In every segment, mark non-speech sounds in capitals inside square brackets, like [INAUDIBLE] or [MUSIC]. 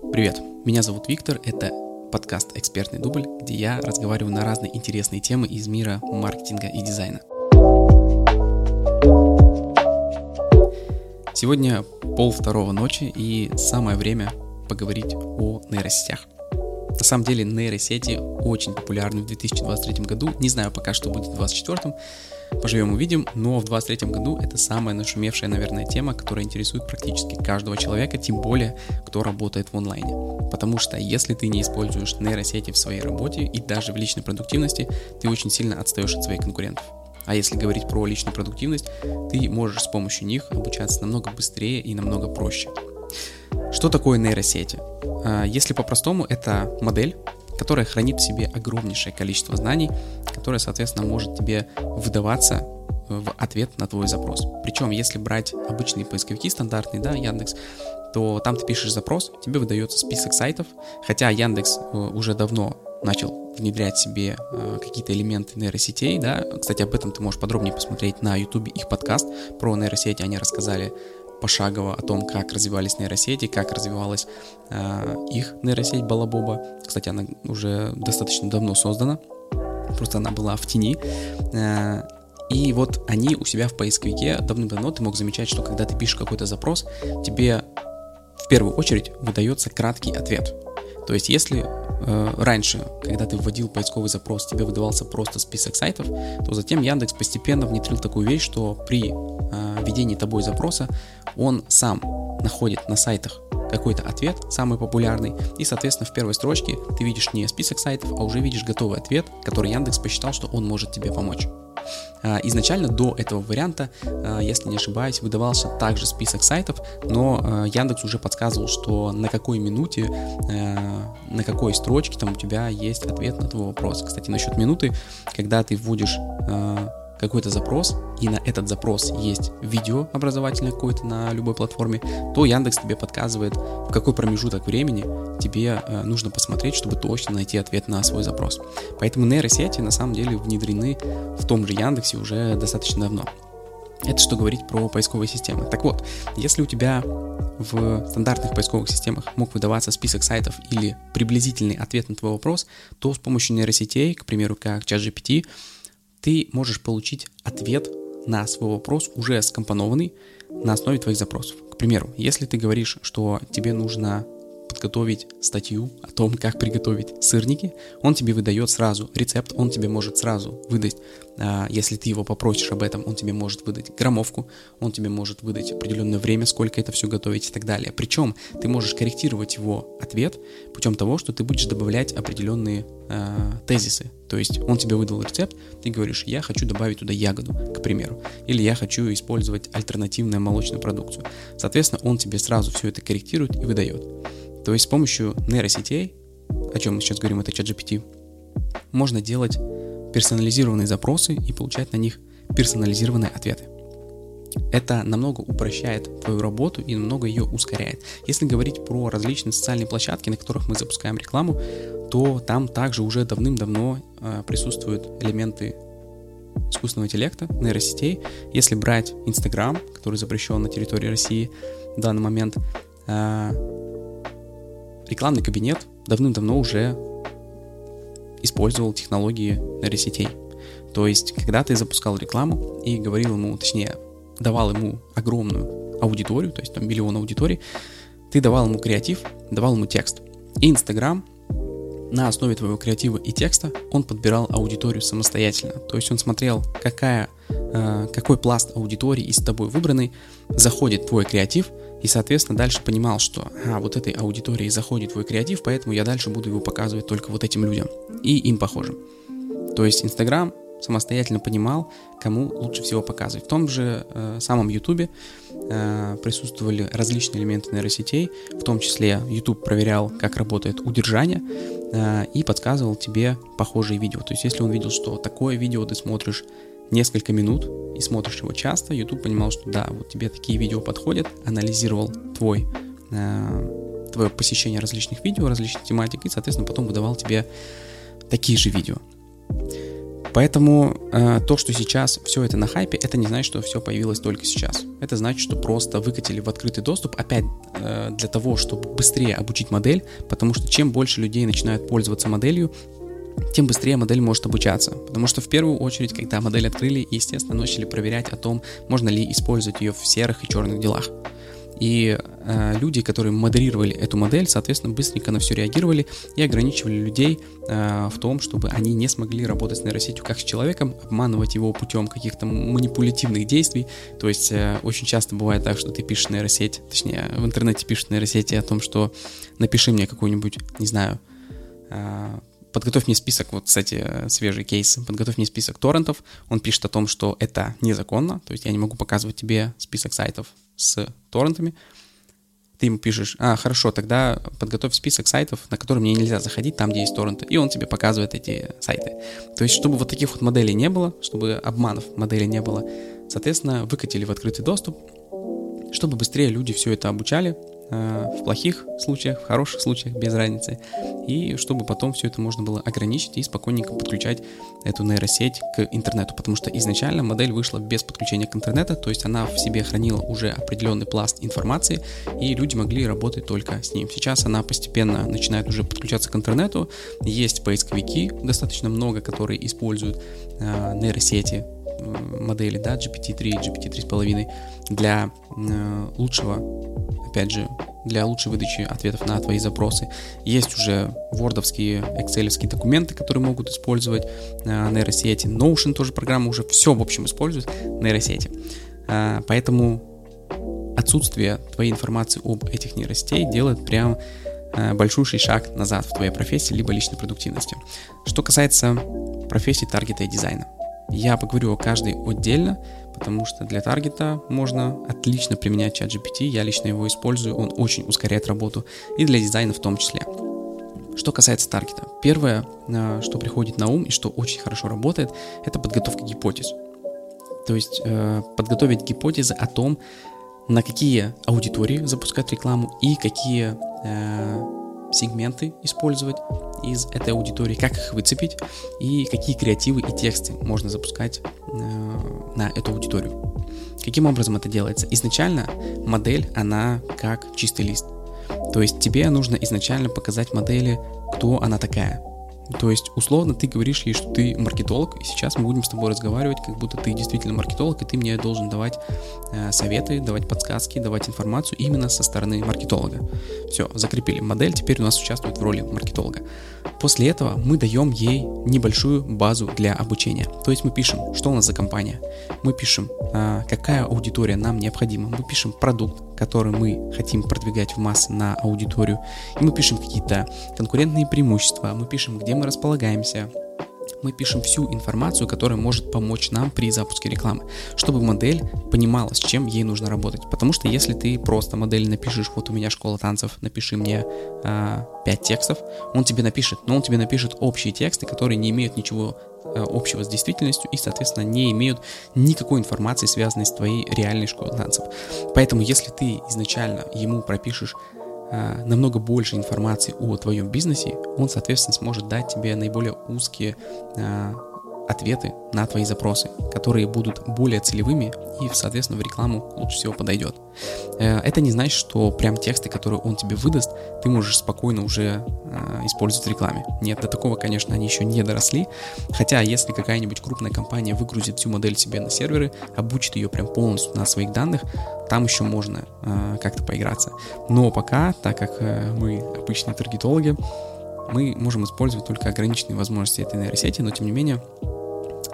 Привет, меня зовут Виктор, это подкаст «Экспертный дубль», где я разговариваю на разные интересные темы из мира маркетинга и дизайна. Сегодня пол второго ночи и самое время поговорить о нейросетях. На самом деле нейросети очень популярны в 2023 году, не знаю пока что будет в 2024, Поживем увидим, но в 23 году это самая нашумевшая, наверное, тема, которая интересует практически каждого человека, тем более, кто работает в онлайне. Потому что если ты не используешь нейросети в своей работе и даже в личной продуктивности, ты очень сильно отстаешь от своих конкурентов. А если говорить про личную продуктивность, ты можешь с помощью них обучаться намного быстрее и намного проще. Что такое нейросети? А, если по-простому, это модель, которая хранит в себе огромнейшее количество знаний, которое, соответственно, может тебе выдаваться э, в ответ на твой запрос. Причем, если брать обычные поисковики стандартные, да, Яндекс, то там ты пишешь запрос, тебе выдается список сайтов, хотя Яндекс э, уже давно начал внедрять себе э, какие-то элементы нейросетей, да, кстати, об этом ты можешь подробнее посмотреть на YouTube их подкаст про нейросети, они рассказали пошагово о том, как развивались нейросети, как развивалась э, их нейросеть Балабоба. Кстати, она уже достаточно давно создана, просто она была в тени. Э, и вот они у себя в поисковике давным-давно ты мог замечать, что когда ты пишешь какой-то запрос, тебе в первую очередь выдается краткий ответ. То есть, если э, раньше, когда ты вводил поисковый запрос, тебе выдавался просто список сайтов, то затем Яндекс постепенно внедрил такую вещь, что при э, введении тобой запроса он сам находит на сайтах какой-то ответ, самый популярный, и, соответственно, в первой строчке ты видишь не список сайтов, а уже видишь готовый ответ, который Яндекс посчитал, что он может тебе помочь. А, изначально до этого варианта, а, если не ошибаюсь, выдавался также список сайтов, но а, Яндекс уже подсказывал, что на какой минуте, на какой строчке там у тебя есть ответ на твой вопрос. Кстати, насчет минуты, когда ты вводишь какой-то запрос, и на этот запрос есть видео образовательное какое-то на любой платформе, то Яндекс тебе подсказывает, в какой промежуток времени тебе э, нужно посмотреть, чтобы точно найти ответ на свой запрос. Поэтому нейросети на самом деле внедрены в том же Яндексе уже достаточно давно. Это что говорить про поисковые системы. Так вот, если у тебя в стандартных поисковых системах мог выдаваться список сайтов или приблизительный ответ на твой вопрос, то с помощью нейросетей, к примеру, как ChatGPT, ты можешь получить ответ на свой вопрос уже скомпонованный на основе твоих запросов. К примеру, если ты говоришь, что тебе нужно подготовить статью о том, как приготовить сырники, он тебе выдает сразу рецепт, он тебе может сразу выдать, а, если ты его попросишь об этом, он тебе может выдать граммовку, он тебе может выдать определенное время, сколько это все готовить и так далее. Причем ты можешь корректировать его ответ путем того, что ты будешь добавлять определенные э, тезисы. То есть он тебе выдал рецепт, ты говоришь, я хочу добавить туда ягоду, к примеру, или я хочу использовать альтернативную молочную продукцию. Соответственно, он тебе сразу все это корректирует и выдает. То есть с помощью нейросетей, о чем мы сейчас говорим, это чат GPT, можно делать персонализированные запросы и получать на них персонализированные ответы. Это намного упрощает твою работу и намного ее ускоряет. Если говорить про различные социальные площадки, на которых мы запускаем рекламу, то там также уже давным-давно э, присутствуют элементы искусственного интеллекта, нейросетей. Если брать Инстаграм, который запрещен на территории России в данный момент, э, рекламный кабинет давным-давно уже использовал технологии нейросетей. То есть, когда ты запускал рекламу и говорил ему, точнее, давал ему огромную аудиторию, то есть там миллион аудиторий, ты давал ему креатив, давал ему текст. И Инстаграм на основе твоего креатива и текста он подбирал аудиторию самостоятельно. То есть он смотрел, какая, э, какой пласт аудитории из тобой выбранный заходит твой креатив, и, соответственно, дальше понимал, что а, вот этой аудитории заходит твой креатив, поэтому я дальше буду его показывать только вот этим людям и им похожим. То есть Инстаграм самостоятельно понимал, кому лучше всего показывать. В том же э, самом Ютубе э, присутствовали различные элементы нейросетей, в том числе YouTube проверял, как работает удержание э, и подсказывал тебе похожие видео. То есть если он видел, что такое видео ты смотришь несколько минут и смотришь его часто, YouTube понимал, что да, вот тебе такие видео подходят, анализировал твой, э, твое посещение различных видео, различных тематик, и, соответственно, потом выдавал тебе такие же видео. Поэтому э, то, что сейчас все это на хайпе, это не значит, что все появилось только сейчас. Это значит, что просто выкатили в открытый доступ, опять э, для того, чтобы быстрее обучить модель, потому что чем больше людей начинают пользоваться моделью, тем быстрее модель может обучаться. Потому что в первую очередь, когда модель открыли, естественно, начали проверять о том, можно ли использовать ее в серых и черных делах. И э, люди, которые модерировали эту модель, соответственно, быстренько на все реагировали и ограничивали людей э, в том, чтобы они не смогли работать с нейросетью как с человеком, обманывать его путем каких-то манипулятивных действий. То есть э, очень часто бывает так, что ты пишешь нейросеть, точнее, в интернете пишешь нейросети о том, что напиши мне какую-нибудь, не знаю, э, подготовь мне список, вот, кстати, свежий кейс, подготовь мне список торрентов, он пишет о том, что это незаконно, то есть я не могу показывать тебе список сайтов с торрентами, ты ему пишешь, а, хорошо, тогда подготовь список сайтов, на которые мне нельзя заходить, там, где есть торренты, и он тебе показывает эти сайты. То есть, чтобы вот таких вот моделей не было, чтобы обманов моделей не было, соответственно, выкатили в открытый доступ, чтобы быстрее люди все это обучали, в плохих случаях, в хороших случаях, без разницы, и чтобы потом все это можно было ограничить и спокойненько подключать эту нейросеть к интернету, потому что изначально модель вышла без подключения к интернету, то есть она в себе хранила уже определенный пласт информации, и люди могли работать только с ним. Сейчас она постепенно начинает уже подключаться к интернету, есть поисковики достаточно много, которые используют э, нейросети, модели, да, GPT-3, GPT-3,5 для э, лучшего опять же, для лучшей выдачи ответов на твои запросы. Есть уже вордовские, экселевские документы, которые могут использовать э, нейросети. Notion тоже программа уже все, в общем, использует нейросети. Э, поэтому отсутствие твоей информации об этих нейросетей делает прям э, большущий шаг назад в твоей профессии либо личной продуктивности. Что касается профессии таргета и дизайна. Я поговорю о каждой отдельно, потому что для таргета можно отлично применять чат GPT, я лично его использую, он очень ускоряет работу, и для дизайна в том числе. Что касается таргета, первое, э, что приходит на ум и что очень хорошо работает, это подготовка гипотез. То есть э, подготовить гипотезы о том, на какие аудитории запускать рекламу и какие э, сегменты использовать из этой аудитории, как их выцепить и какие креативы и тексты можно запускать э, на эту аудиторию. Каким образом это делается? Изначально модель, она как чистый лист. То есть тебе нужно изначально показать модели, кто она такая, то есть, условно, ты говоришь ей, что ты маркетолог, и сейчас мы будем с тобой разговаривать, как будто ты действительно маркетолог, и ты мне должен давать э, советы, давать подсказки, давать информацию именно со стороны маркетолога. Все, закрепили модель, теперь у нас участвует в роли маркетолога. После этого мы даем ей небольшую базу для обучения. То есть мы пишем, что у нас за компания, мы пишем, э, какая аудитория нам необходима, мы пишем продукт, который мы хотим продвигать в массы на аудиторию, и мы пишем какие-то конкурентные преимущества, мы пишем, где мы располагаемся, мы пишем всю информацию, которая может помочь нам при запуске рекламы, чтобы модель понимала, с чем ей нужно работать. Потому что если ты просто модель напишешь, вот у меня школа танцев, напиши мне э, 5 текстов, он тебе напишет, но он тебе напишет общие тексты, которые не имеют ничего Э, общего с действительностью и, соответственно, не имеют никакой информации, связанной с твоей реальной школой танцев. Поэтому, если ты изначально ему пропишешь намного больше информации о твоем бизнесе, он, соответственно, сможет дать тебе наиболее узкие э, ответы на твои запросы, которые будут более целевыми и, соответственно, в рекламу лучше всего подойдет. Э, это не значит, что прям тексты, которые он тебе выдаст, ты можешь спокойно уже э, использовать в рекламе. Нет, до такого, конечно, они еще не доросли. Хотя, если какая-нибудь крупная компания выгрузит всю модель себе на серверы, обучит ее прям полностью на своих данных, там еще можно э, как-то поиграться. Но пока, так как мы обычные таргетологи, мы можем использовать только ограниченные возможности этой нейросети, но тем не менее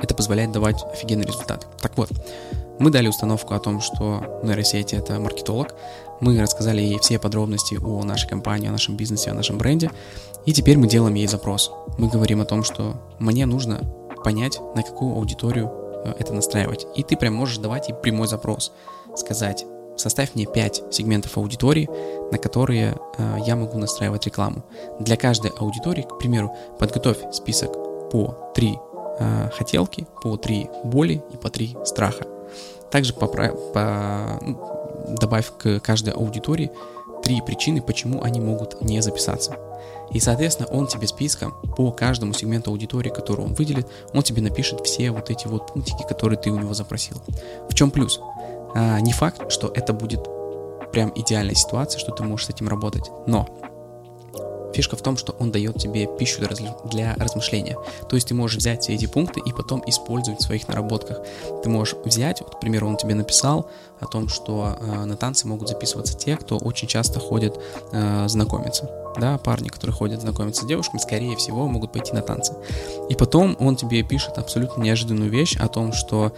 это позволяет давать офигенный результат. Так вот, мы дали установку о том, что нейросети — это маркетолог. Мы рассказали ей все подробности о нашей компании, о нашем бизнесе, о нашем бренде. И теперь мы делаем ей запрос. Мы говорим о том, что мне нужно понять, на какую аудиторию э, это настраивать. И ты прям можешь давать ей прямой запрос. Сказать, составь мне 5 сегментов аудитории, на которые э, я могу настраивать рекламу. Для каждой аудитории, к примеру, подготовь список по 3 э, хотелки, по 3 боли и по 3 страха. Также по, по, ну, добавь к каждой аудитории три причины, почему они могут не записаться. И, соответственно, он тебе списком по каждому сегменту аудитории, который он выделит, он тебе напишет все вот эти вот пунктики, которые ты у него запросил. В чем плюс? А, не факт, что это будет прям идеальная ситуация, что ты можешь с этим работать, но Фишка в том, что он дает тебе пищу для размышления. То есть ты можешь взять все эти пункты и потом использовать в своих наработках. Ты можешь взять, вот, к примеру, он тебе написал о том, что э, на танцы могут записываться те, кто очень часто ходит э, знакомиться. Да, парни, которые ходят знакомиться с девушками, скорее всего, могут пойти на танцы. И потом он тебе пишет абсолютно неожиданную вещь о том, что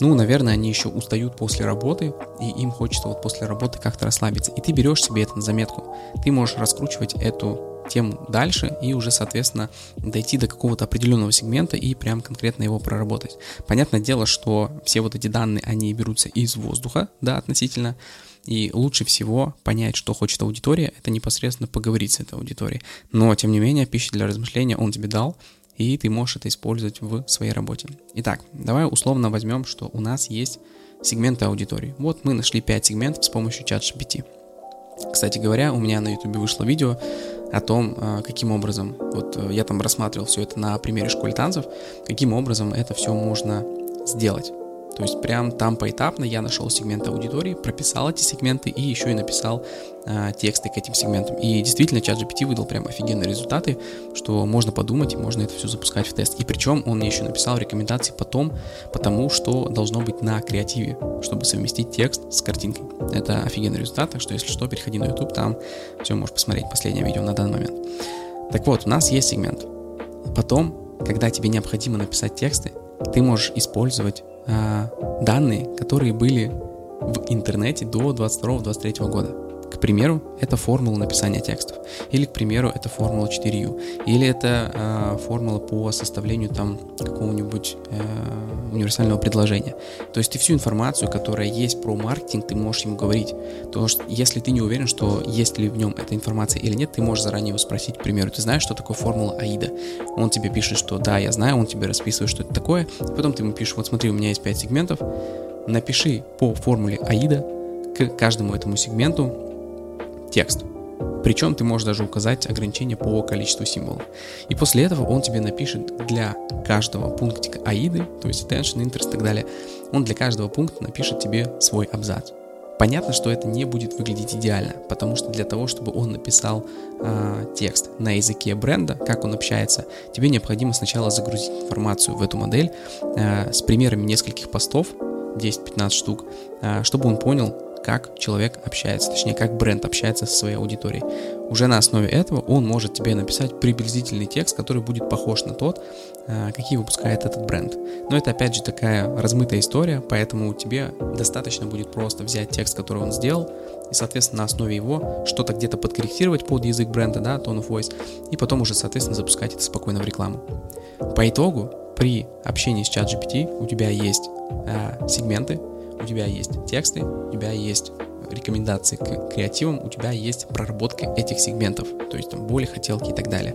ну, наверное, они еще устают после работы, и им хочется вот после работы как-то расслабиться. И ты берешь себе это на заметку. Ты можешь раскручивать эту тему дальше и уже, соответственно, дойти до какого-то определенного сегмента и прям конкретно его проработать. Понятное дело, что все вот эти данные, они берутся из воздуха, да, относительно, и лучше всего понять, что хочет аудитория, это непосредственно поговорить с этой аудиторией. Но, тем не менее, пища для размышления он тебе дал, и ты можешь это использовать в своей работе. Итак, давай условно возьмем, что у нас есть сегменты аудитории. Вот мы нашли 5 сегментов с помощью чат GPT. Кстати говоря, у меня на YouTube вышло видео о том, а, каким образом, вот э, я там рассматривал все это на примере школы танцев, каким образом это все можно сделать. То есть прям там поэтапно я нашел сегменты аудитории, прописал эти сегменты и еще и написал э, тексты к этим сегментам. И действительно, чат GPT выдал прям офигенные результаты, что можно подумать и можно это все запускать в тест. И причем он мне еще написал рекомендации потом, потому что должно быть на креативе, чтобы совместить текст с картинкой. Это офигенный результат, так что если что, переходи на YouTube, там все можешь посмотреть последнее видео на данный момент. Так вот, у нас есть сегмент. Потом, когда тебе необходимо написать тексты, ты можешь использовать данные, которые были в интернете до 22-23 года. К примеру, это формула написания текстов, или, к примеру, это формула 4U, или это э, формула по составлению там какого-нибудь э, универсального предложения. То есть ты всю информацию, которая есть про маркетинг, ты можешь ему говорить. То что если ты не уверен, что есть ли в нем эта информация или нет, ты можешь заранее его спросить, к примеру, ты знаешь, что такое формула АИДа? Он тебе пишет, что да, я знаю, он тебе расписывает, что это такое, потом ты ему пишешь, вот смотри, у меня есть 5 сегментов, напиши по формуле АИДа к каждому этому сегменту текст. Причем ты можешь даже указать ограничение по количеству символов. И после этого он тебе напишет для каждого пунктика аиды, то есть attention, interest и так далее, он для каждого пункта напишет тебе свой абзац. Понятно, что это не будет выглядеть идеально, потому что для того, чтобы он написал э, текст на языке бренда, как он общается, тебе необходимо сначала загрузить информацию в эту модель э, с примерами нескольких постов, 10-15 штук, э, чтобы он понял, как человек общается, точнее, как бренд общается со своей аудиторией. Уже на основе этого он может тебе написать приблизительный текст, который будет похож на тот, а, какие выпускает этот бренд. Но это опять же такая размытая история, поэтому тебе достаточно будет просто взять текст, который он сделал, и, соответственно, на основе его что-то где-то подкорректировать под язык бренда, да, tone of voice, и потом уже, соответственно, запускать это спокойно в рекламу. По итогу, при общении с ChatGPT у тебя есть э, сегменты, у тебя есть тексты, у тебя есть рекомендации к креативам, у тебя есть проработка этих сегментов, то есть там боли, хотелки и так далее.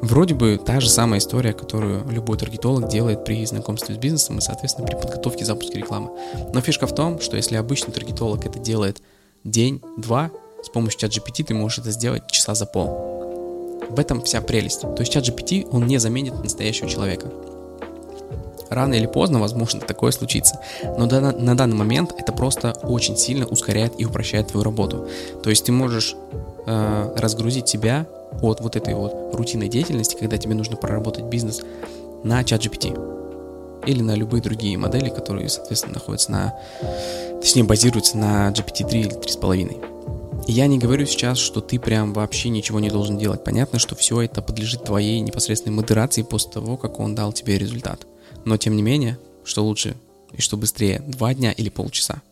Вроде бы та же самая история, которую любой таргетолог делает при знакомстве с бизнесом и, соответственно, при подготовке запуска рекламы. Но фишка в том, что если обычный таргетолог это делает день-два, с помощью чат GPT ты можешь это сделать часа за пол. В этом вся прелесть. То есть чат GPT, он не заменит настоящего человека. Рано или поздно, возможно, такое случится. Но на, данный момент это просто очень сильно ускоряет и упрощает твою работу. То есть ты можешь э, разгрузить себя от вот этой вот рутинной деятельности, когда тебе нужно проработать бизнес на чат GPT или на любые другие модели, которые, соответственно, находятся на, точнее, базируются на GPT-3 или 3.5. И я не говорю сейчас, что ты прям вообще ничего не должен делать. Понятно, что все это подлежит твоей непосредственной модерации после того, как он дал тебе результат. Но тем не менее, что лучше и что быстрее, два дня или полчаса.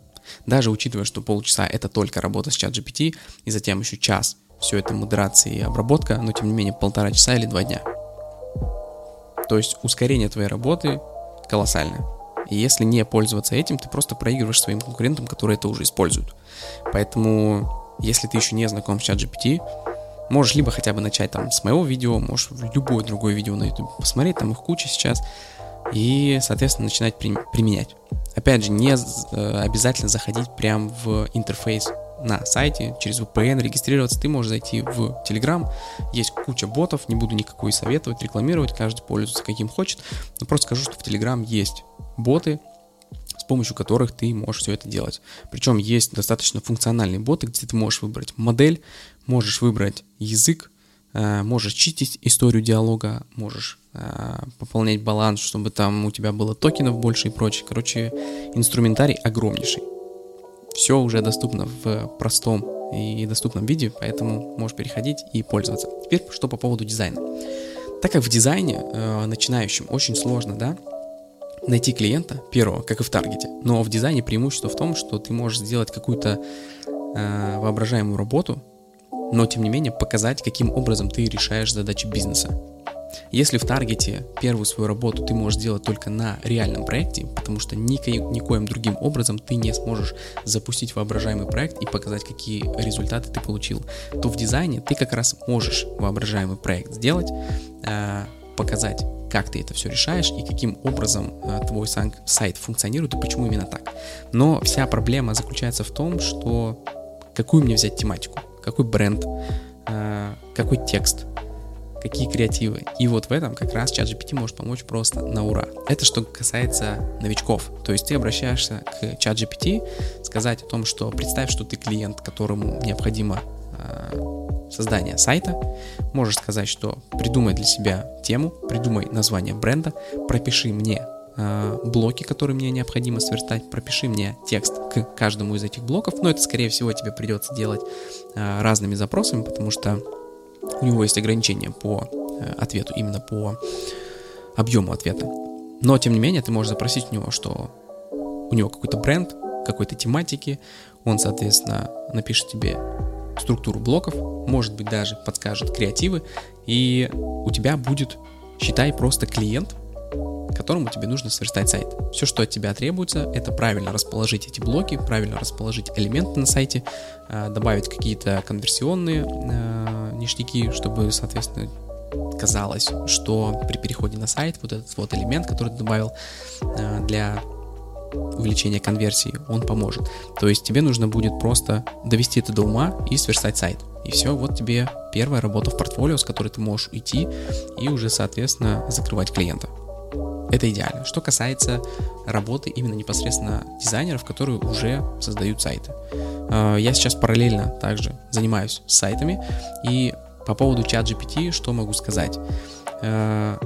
Даже учитывая, что полчаса это только работа с чат GPT, и затем еще час, все это модерация и обработка, но тем не менее полтора часа или два дня. То есть ускорение твоей работы колоссальное. И если не пользоваться этим, ты просто проигрываешь своим конкурентам, которые это уже используют. Поэтому, если ты еще не знаком с чат GPT, можешь либо хотя бы начать там с моего видео, можешь любое другое видео на YouTube посмотреть, там их куча сейчас, и, соответственно, начинать при, применять. Опять же, не э, обязательно заходить прямо в интерфейс на сайте, через VPN регистрироваться, ты можешь зайти в Telegram, есть куча ботов, не буду никакой советовать, рекламировать, каждый пользуется каким хочет, но просто скажу, что в Telegram есть боты, с помощью которых ты можешь все это делать. Причем есть достаточно функциональные боты, где ты можешь выбрать модель, можешь выбрать язык, э, можешь чистить историю диалога, можешь пополнять баланс, чтобы там у тебя было токенов больше и прочее. Короче, инструментарий огромнейший. Все уже доступно в простом и доступном виде, поэтому можешь переходить и пользоваться. Теперь что по поводу дизайна. Так как в дизайне э, начинающим очень сложно, да, найти клиента первого, как и в таргете. Но в дизайне преимущество в том, что ты можешь сделать какую-то э, воображаемую работу, но тем не менее показать, каким образом ты решаешь задачи бизнеса. Если в таргете первую свою работу ты можешь сделать только на реальном проекте, потому что нико, никоим другим образом ты не сможешь запустить воображаемый проект и показать, какие результаты ты получил, то в дизайне ты как раз можешь воображаемый проект сделать, э, показать, как ты это все решаешь и каким образом э, твой сайт функционирует и почему именно так. Но вся проблема заключается в том, что какую мне взять тематику, какой бренд, э, какой текст, какие креативы. И вот в этом как раз чат GPT может помочь просто на ура. Это что касается новичков. То есть ты обращаешься к чат GPT, сказать о том, что представь, что ты клиент, которому необходимо э, создания сайта, можешь сказать, что придумай для себя тему, придумай название бренда, пропиши мне э, блоки, которые мне необходимо сверстать, пропиши мне текст к каждому из этих блоков, но это, скорее всего, тебе придется делать э, разными запросами, потому что у него есть ограничения по э, ответу, именно по объему ответа. Но, тем не менее, ты можешь запросить у него, что у него какой-то бренд, какой-то тематики, он, соответственно, напишет тебе структуру блоков, может быть даже подскажет креативы, и у тебя будет, считай, просто клиент, которому тебе нужно сверстать сайт. Все, что от тебя требуется, это правильно расположить эти блоки, правильно расположить элементы на сайте, э, добавить какие-то конверсионные э, ништяки, чтобы, соответственно, казалось, что при переходе на сайт вот этот вот элемент, который ты добавил э, для увеличения конверсии, он поможет. То есть тебе нужно будет просто довести это до ума и сверстать сайт. И все, вот тебе первая работа в портфолио, с которой ты можешь уйти и уже, соответственно, закрывать клиента. Это идеально. Что касается работы именно непосредственно дизайнеров, которые уже создают сайты. А, я сейчас параллельно также занимаюсь сайтами, и по поводу чат GPT, что могу сказать? А,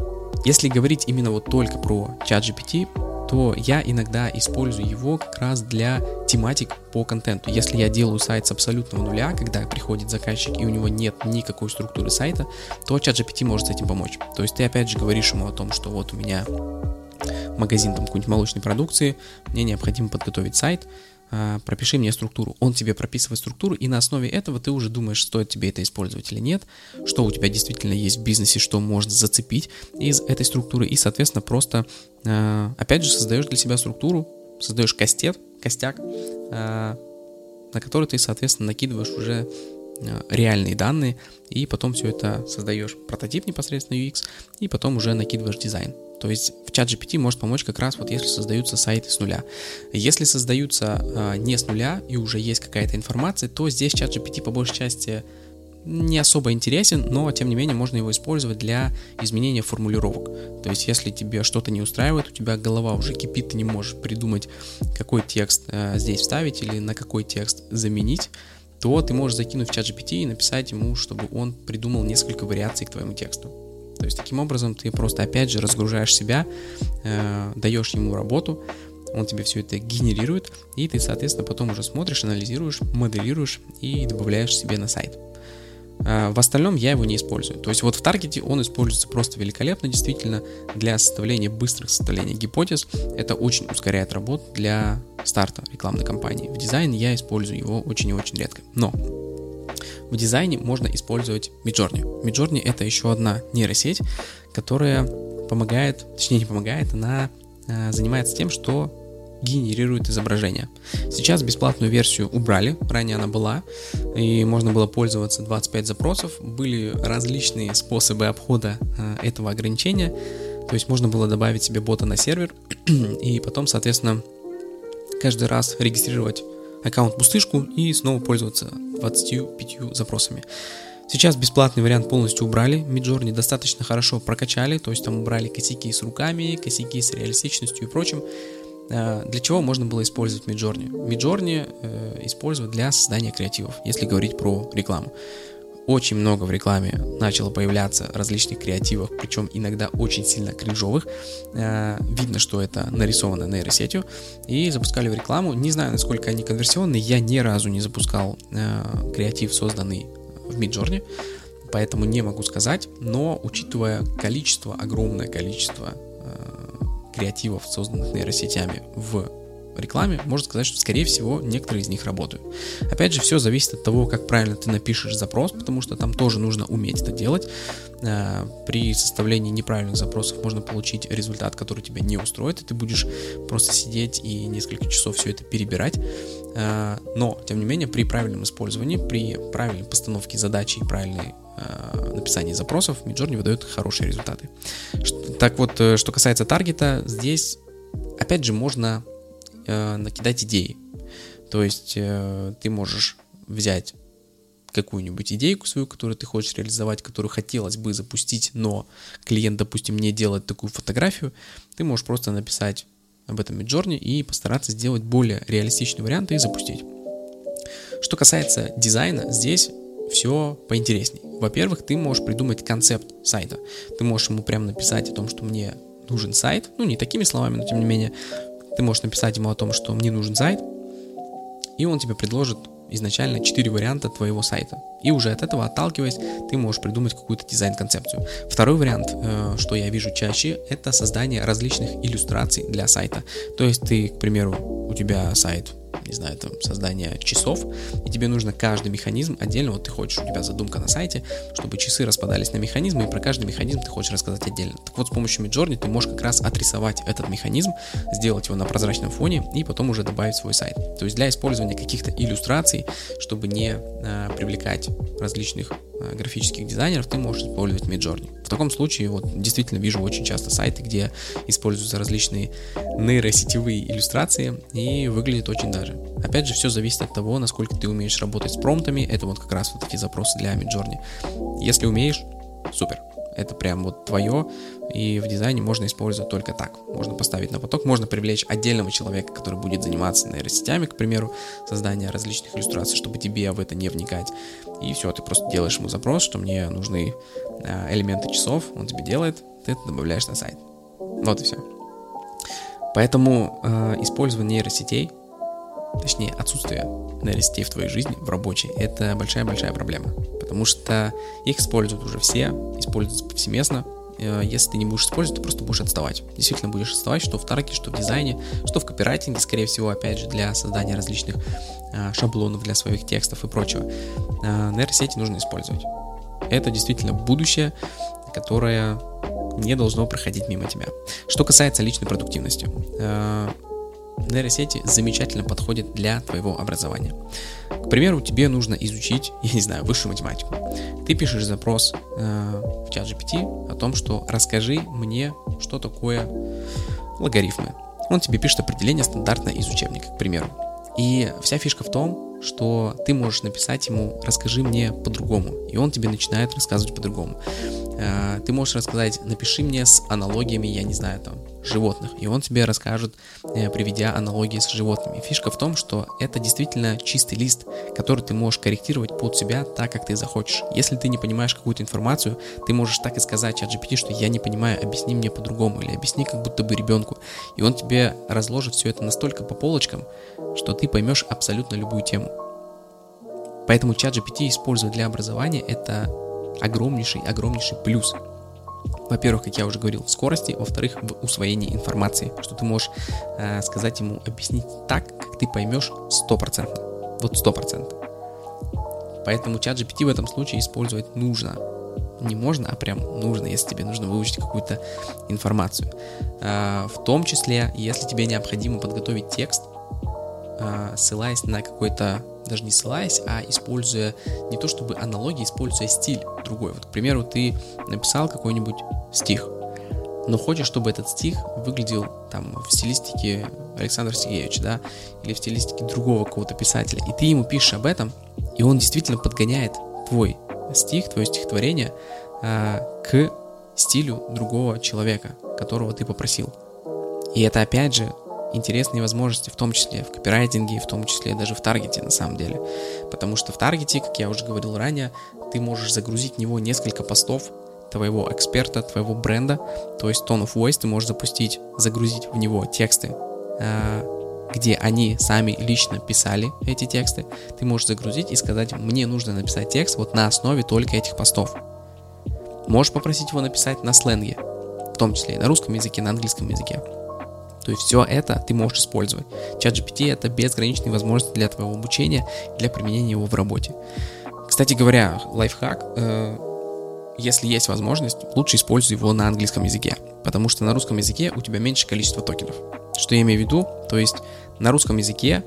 если говорить именно вот только про чат GPT, то я иногда использую его как раз для тематик по контенту. Если я делаю сайт с абсолютного нуля, когда приходит заказчик и у него нет никакой структуры сайта, то ChatGPT может с этим помочь. То есть ты опять же говоришь ему о том, что вот у меня магазин там какой-нибудь молочной продукции, мне необходимо подготовить сайт, пропиши мне структуру. Он тебе прописывает структуру, и на основе этого ты уже думаешь, стоит тебе это использовать или нет, что у тебя действительно есть в бизнесе, что можно зацепить из этой структуры, и, соответственно, просто, а, опять же, создаешь для себя структуру, создаешь кастет, костяк, а, на который ты, соответственно, накидываешь уже реальные данные, и потом все это создаешь прототип непосредственно UX, и потом уже накидываешь дизайн. То есть чат GPT может помочь как раз вот если создаются сайты с нуля. Если создаются э, не с нуля и уже есть какая-то информация, то здесь чат GPT по большей части не особо интересен, но тем не менее можно его использовать для изменения формулировок. То есть если тебе что-то не устраивает, у тебя голова уже кипит, ты не можешь придумать, какой текст э, здесь вставить или на какой текст заменить, то ты можешь закинуть в чат GPT и написать ему, чтобы он придумал несколько вариаций к твоему тексту. То есть таким образом ты просто опять же разгружаешь себя, э, даешь ему работу, он тебе все это генерирует, и ты, соответственно, потом уже смотришь, анализируешь, моделируешь и добавляешь себе на сайт. Э, в остальном я его не использую. То есть вот в таргете он используется просто великолепно, действительно, для составления быстрых составления гипотез. Это очень ускоряет работу для старта рекламной кампании. В дизайне я использую его очень и очень редко. Но в дизайне можно использовать Midjourney. Midjourney это еще одна нейросеть, которая помогает, точнее не помогает, она э, занимается тем, что генерирует изображение. Сейчас бесплатную версию убрали, ранее она была, и можно было пользоваться 25 запросов. Были различные способы обхода э, этого ограничения, то есть можно было добавить себе бота на сервер, [CLEARS THROAT] и потом, соответственно, каждый раз регистрировать аккаунт пустышку и снова пользоваться 25 запросами. Сейчас бесплатный вариант полностью убрали, Midjourney достаточно хорошо прокачали, то есть там убрали косяки с руками, косяки с реалистичностью и прочим. Э, для чего можно было использовать Midjourney? Midjourney э, использовать для создания креативов, если говорить про рекламу. Очень много в рекламе начало появляться различных креативов, причем иногда очень сильно кринжовых. Э, видно, что это нарисовано нейросетью. И запускали в рекламу. Не знаю, насколько они конверсионные. Я ни разу не запускал креатив, созданный в Midjourney, поэтому не могу сказать, но учитывая количество, огромное количество э, креативов, созданных нейросетями в рекламе, можно сказать, что, скорее всего, некоторые из них работают. Опять же, все зависит от того, как правильно ты напишешь запрос, потому что там тоже нужно уметь это делать. Э, при составлении неправильных запросов можно получить результат, который тебя не устроит, и ты будешь просто сидеть и несколько часов все это перебирать. Э, но, тем не менее, при правильном использовании, при правильной постановке задачи и правильной э, написании запросов Midjourney выдает хорошие результаты. Так вот, что касается таргета, здесь опять же можно накидать идеи. То есть ты можешь взять какую-нибудь идейку свою, которую ты хочешь реализовать, которую хотелось бы запустить, но клиент, допустим, не делает такую фотографию, ты можешь просто написать об этом Midjourney и постараться сделать более реалистичный вариант и запустить. Что касается дизайна, здесь все поинтересней. Во-первых, ты можешь придумать концепт сайта. Ты можешь ему прямо написать о том, что мне нужен сайт. Ну, не такими словами, но тем не менее. Ты можешь написать ему о том, что мне нужен сайт. И он тебе предложит изначально 4 варианта твоего сайта. И уже от этого отталкиваясь, ты можешь придумать какую-то дизайн-концепцию. Второй вариант, э, что я вижу чаще, это создание различных иллюстраций для сайта. То есть ты, к примеру, у тебя сайт не знаю, там, создание часов, и тебе нужно каждый механизм отдельно, вот ты хочешь, у тебя задумка на сайте, чтобы часы распадались на механизмы, и про каждый механизм ты хочешь рассказать отдельно. Так вот, с помощью Midjourney ты можешь как раз отрисовать этот механизм, сделать его на прозрачном фоне, и потом уже добавить свой сайт. То есть для использования каких-то иллюстраций, чтобы не а, привлекать различных а, графических дизайнеров, ты можешь использовать Midjourney. В таком случае, вот действительно вижу очень часто сайты, где используются различные нейросетевые иллюстрации, и выглядит очень даже. Опять же, все зависит от того, насколько ты умеешь работать с промптами, это вот как раз вот такие запросы для Midjourney. Если умеешь, супер. Это прям вот твое, и в дизайне можно использовать только так. Можно поставить на поток, можно привлечь отдельного человека, который будет заниматься нейросетями, к примеру, создания различных иллюстраций, чтобы тебе в это не вникать. И все, ты просто делаешь ему запрос, что мне нужны э, элементы часов, он тебе делает, ты это добавляешь на сайт. Вот и все. Поэтому э, использование нейросетей, точнее отсутствие нейросетей в твоей жизни, в рабочей, это большая-большая проблема. Потому что их используют уже все, используются повсеместно, Э, если ты не будешь использовать, ты просто будешь отставать. Действительно будешь отставать, что в тарке, что в дизайне, что в копирайтинге, скорее всего, опять же, для создания различных э, шаблонов для своих текстов и прочего. Э, нейросети нужно использовать. Это действительно будущее, которое не должно проходить мимо тебя. Что касается личной продуктивности. Нейросети замечательно подходят для твоего образования. К примеру, тебе нужно изучить, я не знаю, высшую математику. Ты пишешь запрос э, в чат GPT о том, что расскажи мне, что такое логарифмы. Он тебе пишет определение стандартно из учебника, к примеру. И вся фишка в том, что ты можешь написать ему «расскажи мне по-другому», и он тебе начинает рассказывать по-другому. Э, ты можешь рассказать «напиши мне с аналогиями, я не знаю, там, животных, и он тебе расскажет, э, приведя аналогии с животными. Фишка в том, что это действительно чистый лист, который ты можешь корректировать под себя так, как ты захочешь. Если ты не понимаешь какую-то информацию, ты можешь так и сказать чат GPT, что я не понимаю, объясни мне по-другому, или объясни как будто бы ребенку. И он тебе разложит все это настолько по полочкам, что ты поймешь абсолютно любую тему. Поэтому чат GPT использовать для образования это огромнейший, огромнейший плюс – во-первых, как я уже говорил, в скорости, во-вторых, в усвоении информации, что ты можешь э, сказать ему, объяснить так, как ты поймешь стопроцентно. Вот сто процентов. Поэтому чат GPT в этом случае использовать нужно. Не можно, а прям нужно, если тебе нужно выучить какую-то информацию. Э, в том числе, если тебе необходимо подготовить текст, э, ссылаясь на какой-то даже не ссылаясь, а используя не то чтобы аналогии, используя стиль другой. Вот, к примеру, ты написал какой-нибудь стих, но хочешь, чтобы этот стих выглядел там в стилистике Александра Сергеевича, да, или в стилистике другого какого-то писателя, и ты ему пишешь об этом, и он действительно подгоняет твой стих, твое стихотворение э, к стилю другого человека, которого ты попросил. И это опять же интересные возможности, в том числе в копирайтинге, в том числе даже в таргете на самом деле. Потому что в таргете, как я уже говорил ранее, ты можешь загрузить в него несколько постов твоего эксперта, твоего бренда, то есть Tone of Voice ты можешь запустить, загрузить в него тексты, э, где они сами лично писали эти тексты, ты можешь загрузить и сказать, мне нужно написать текст вот на основе только этих постов. Можешь попросить его написать на сленге, в том числе и на русском языке, на английском языке. То есть все это ты можешь использовать. Чат GPT это безграничные возможности для твоего обучения, для применения его в работе. Кстати говоря, лайфхак, э, если есть возможность, лучше используй его на английском языке, потому что на русском языке у тебя меньше количество токенов. Что я имею в виду? То есть на русском языке,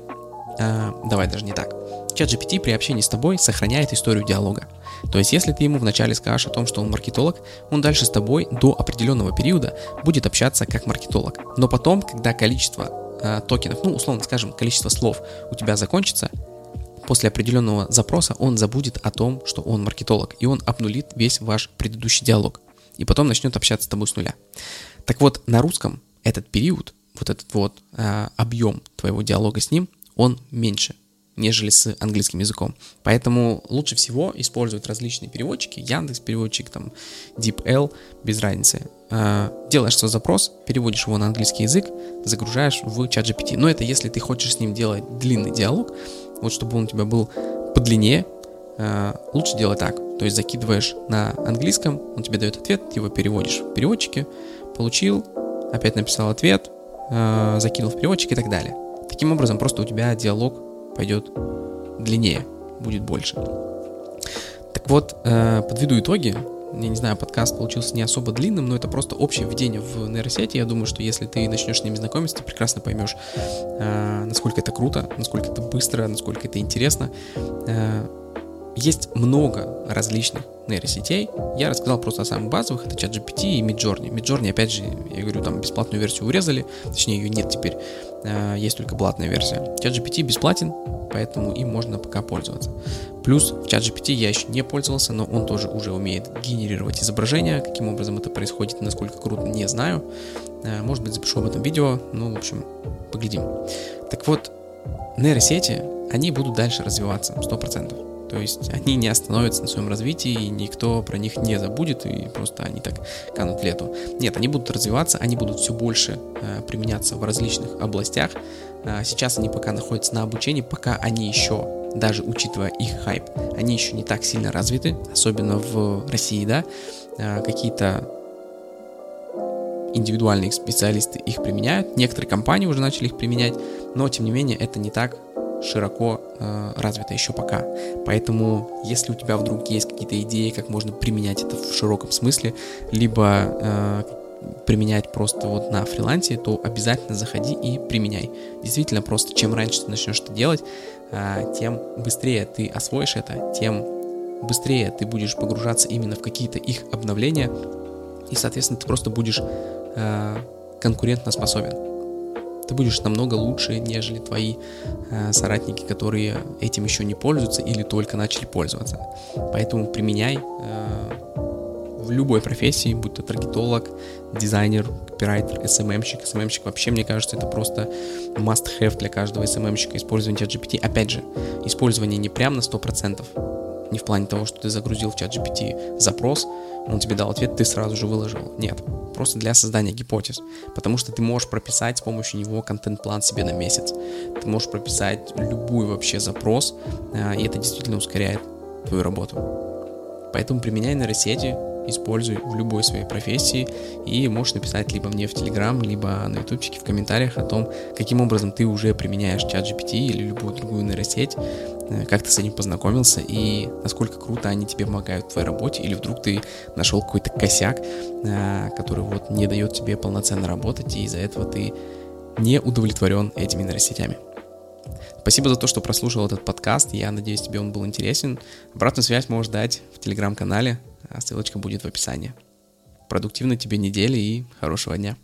э, давай даже не так, чат GPT при общении с тобой сохраняет историю диалога. То есть, если ты ему вначале скажешь о том, что он маркетолог, он дальше с тобой до определенного периода будет общаться как маркетолог. Но потом, когда количество э, токенов, ну, условно скажем, количество слов у тебя закончится, после определенного запроса он забудет о том, что он маркетолог, и он обнулит весь ваш предыдущий диалог. И потом начнет общаться с тобой с нуля. Так вот, на русском этот период, вот этот вот э, объем твоего диалога с ним, он меньше нежели с английским языком. Поэтому лучше всего использовать различные переводчики, Яндекс переводчик, там, DeepL, без разницы. А, делаешь свой запрос, переводишь его на английский язык, загружаешь в чат GPT. Но это если ты хочешь с ним делать длинный диалог, вот чтобы он у тебя был подлиннее, а, лучше делать так. То есть закидываешь на английском, он тебе дает ответ, ты его переводишь в переводчике, получил, опять написал ответ, а, закинул в переводчик и так далее. Таким образом, просто у тебя диалог пойдет длиннее, будет больше. Так вот, э, подведу итоги. Я не знаю, подкаст получился не особо длинным, но это просто общее введение в нейросети. Я думаю, что если ты начнешь с ними знакомиться, ты прекрасно поймешь, э, насколько это круто, насколько это быстро, насколько это интересно. Есть много различных нейросетей. Я рассказал просто о самых базовых, это ChatGPT и Midjourney. Midjourney, опять же, я говорю, там бесплатную версию урезали, точнее ее нет теперь, э, есть только платная версия. ChatGPT бесплатен, поэтому им можно пока пользоваться. Плюс в ChatGPT я еще не пользовался, но он тоже уже умеет генерировать изображения. Каким образом это происходит, насколько круто, не знаю. Э, может быть, запишу об этом видео, ну, в общем, поглядим. Так вот, нейросети, они будут дальше развиваться, 100%. То есть они не остановятся на своем развитии, и никто про них не забудет, и просто они так канут лету. Нет, они будут развиваться, они будут все больше э, применяться в различных областях. Э, сейчас они пока находятся на обучении, пока они еще, даже учитывая их хайп, они еще не так сильно развиты, особенно в России, да, э, какие-то индивидуальные специалисты их применяют, некоторые компании уже начали их применять, но тем не менее это не так широко э, развито еще пока. Поэтому, если у тебя вдруг есть какие-то идеи, как можно применять это в широком смысле, либо э, применять просто вот на фрилансе, то обязательно заходи и применяй. Действительно, просто чем раньше ты начнешь это делать, э, тем быстрее ты освоишь это, тем быстрее ты будешь погружаться именно в какие-то их обновления, и, соответственно, ты просто будешь э, конкурентно способен ты будешь намного лучше, нежели твои э, соратники, которые этим еще не пользуются или только начали пользоваться. Поэтому применяй э, в любой профессии, будь то таргетолог, дизайнер, копирайтер, SMM-щик. SMM-щик вообще, мне кажется, это просто must-have для каждого SMM-щика использование ChatGPT. Опять же, использование не прям на 100%, не в плане того, что ты загрузил в чат GPT запрос, он тебе дал ответ, ты сразу же выложил. Нет, просто для создания гипотез. Потому что ты можешь прописать с помощью него контент-план себе на месяц. Ты можешь прописать любой вообще запрос, а, и это действительно ускоряет твою работу. Поэтому применяй нейросети, используй в любой своей профессии и можешь написать либо мне в Телеграм, либо на ютубчике в комментариях о том, каким образом ты уже применяешь чат GPT или любую другую нейросеть, как ты с этим познакомился и насколько круто они тебе помогают в твоей работе, или вдруг ты нашел какой-то косяк, э, который вот не дает тебе полноценно работать, и из-за этого ты не удовлетворен этими нейросетями. Спасибо за то, что прослушал этот подкаст. Я надеюсь, тебе он был интересен. Обратную связь можешь дать в телеграм-канале. А ссылочка будет в описании. продуктивной тебе недели и хорошего дня.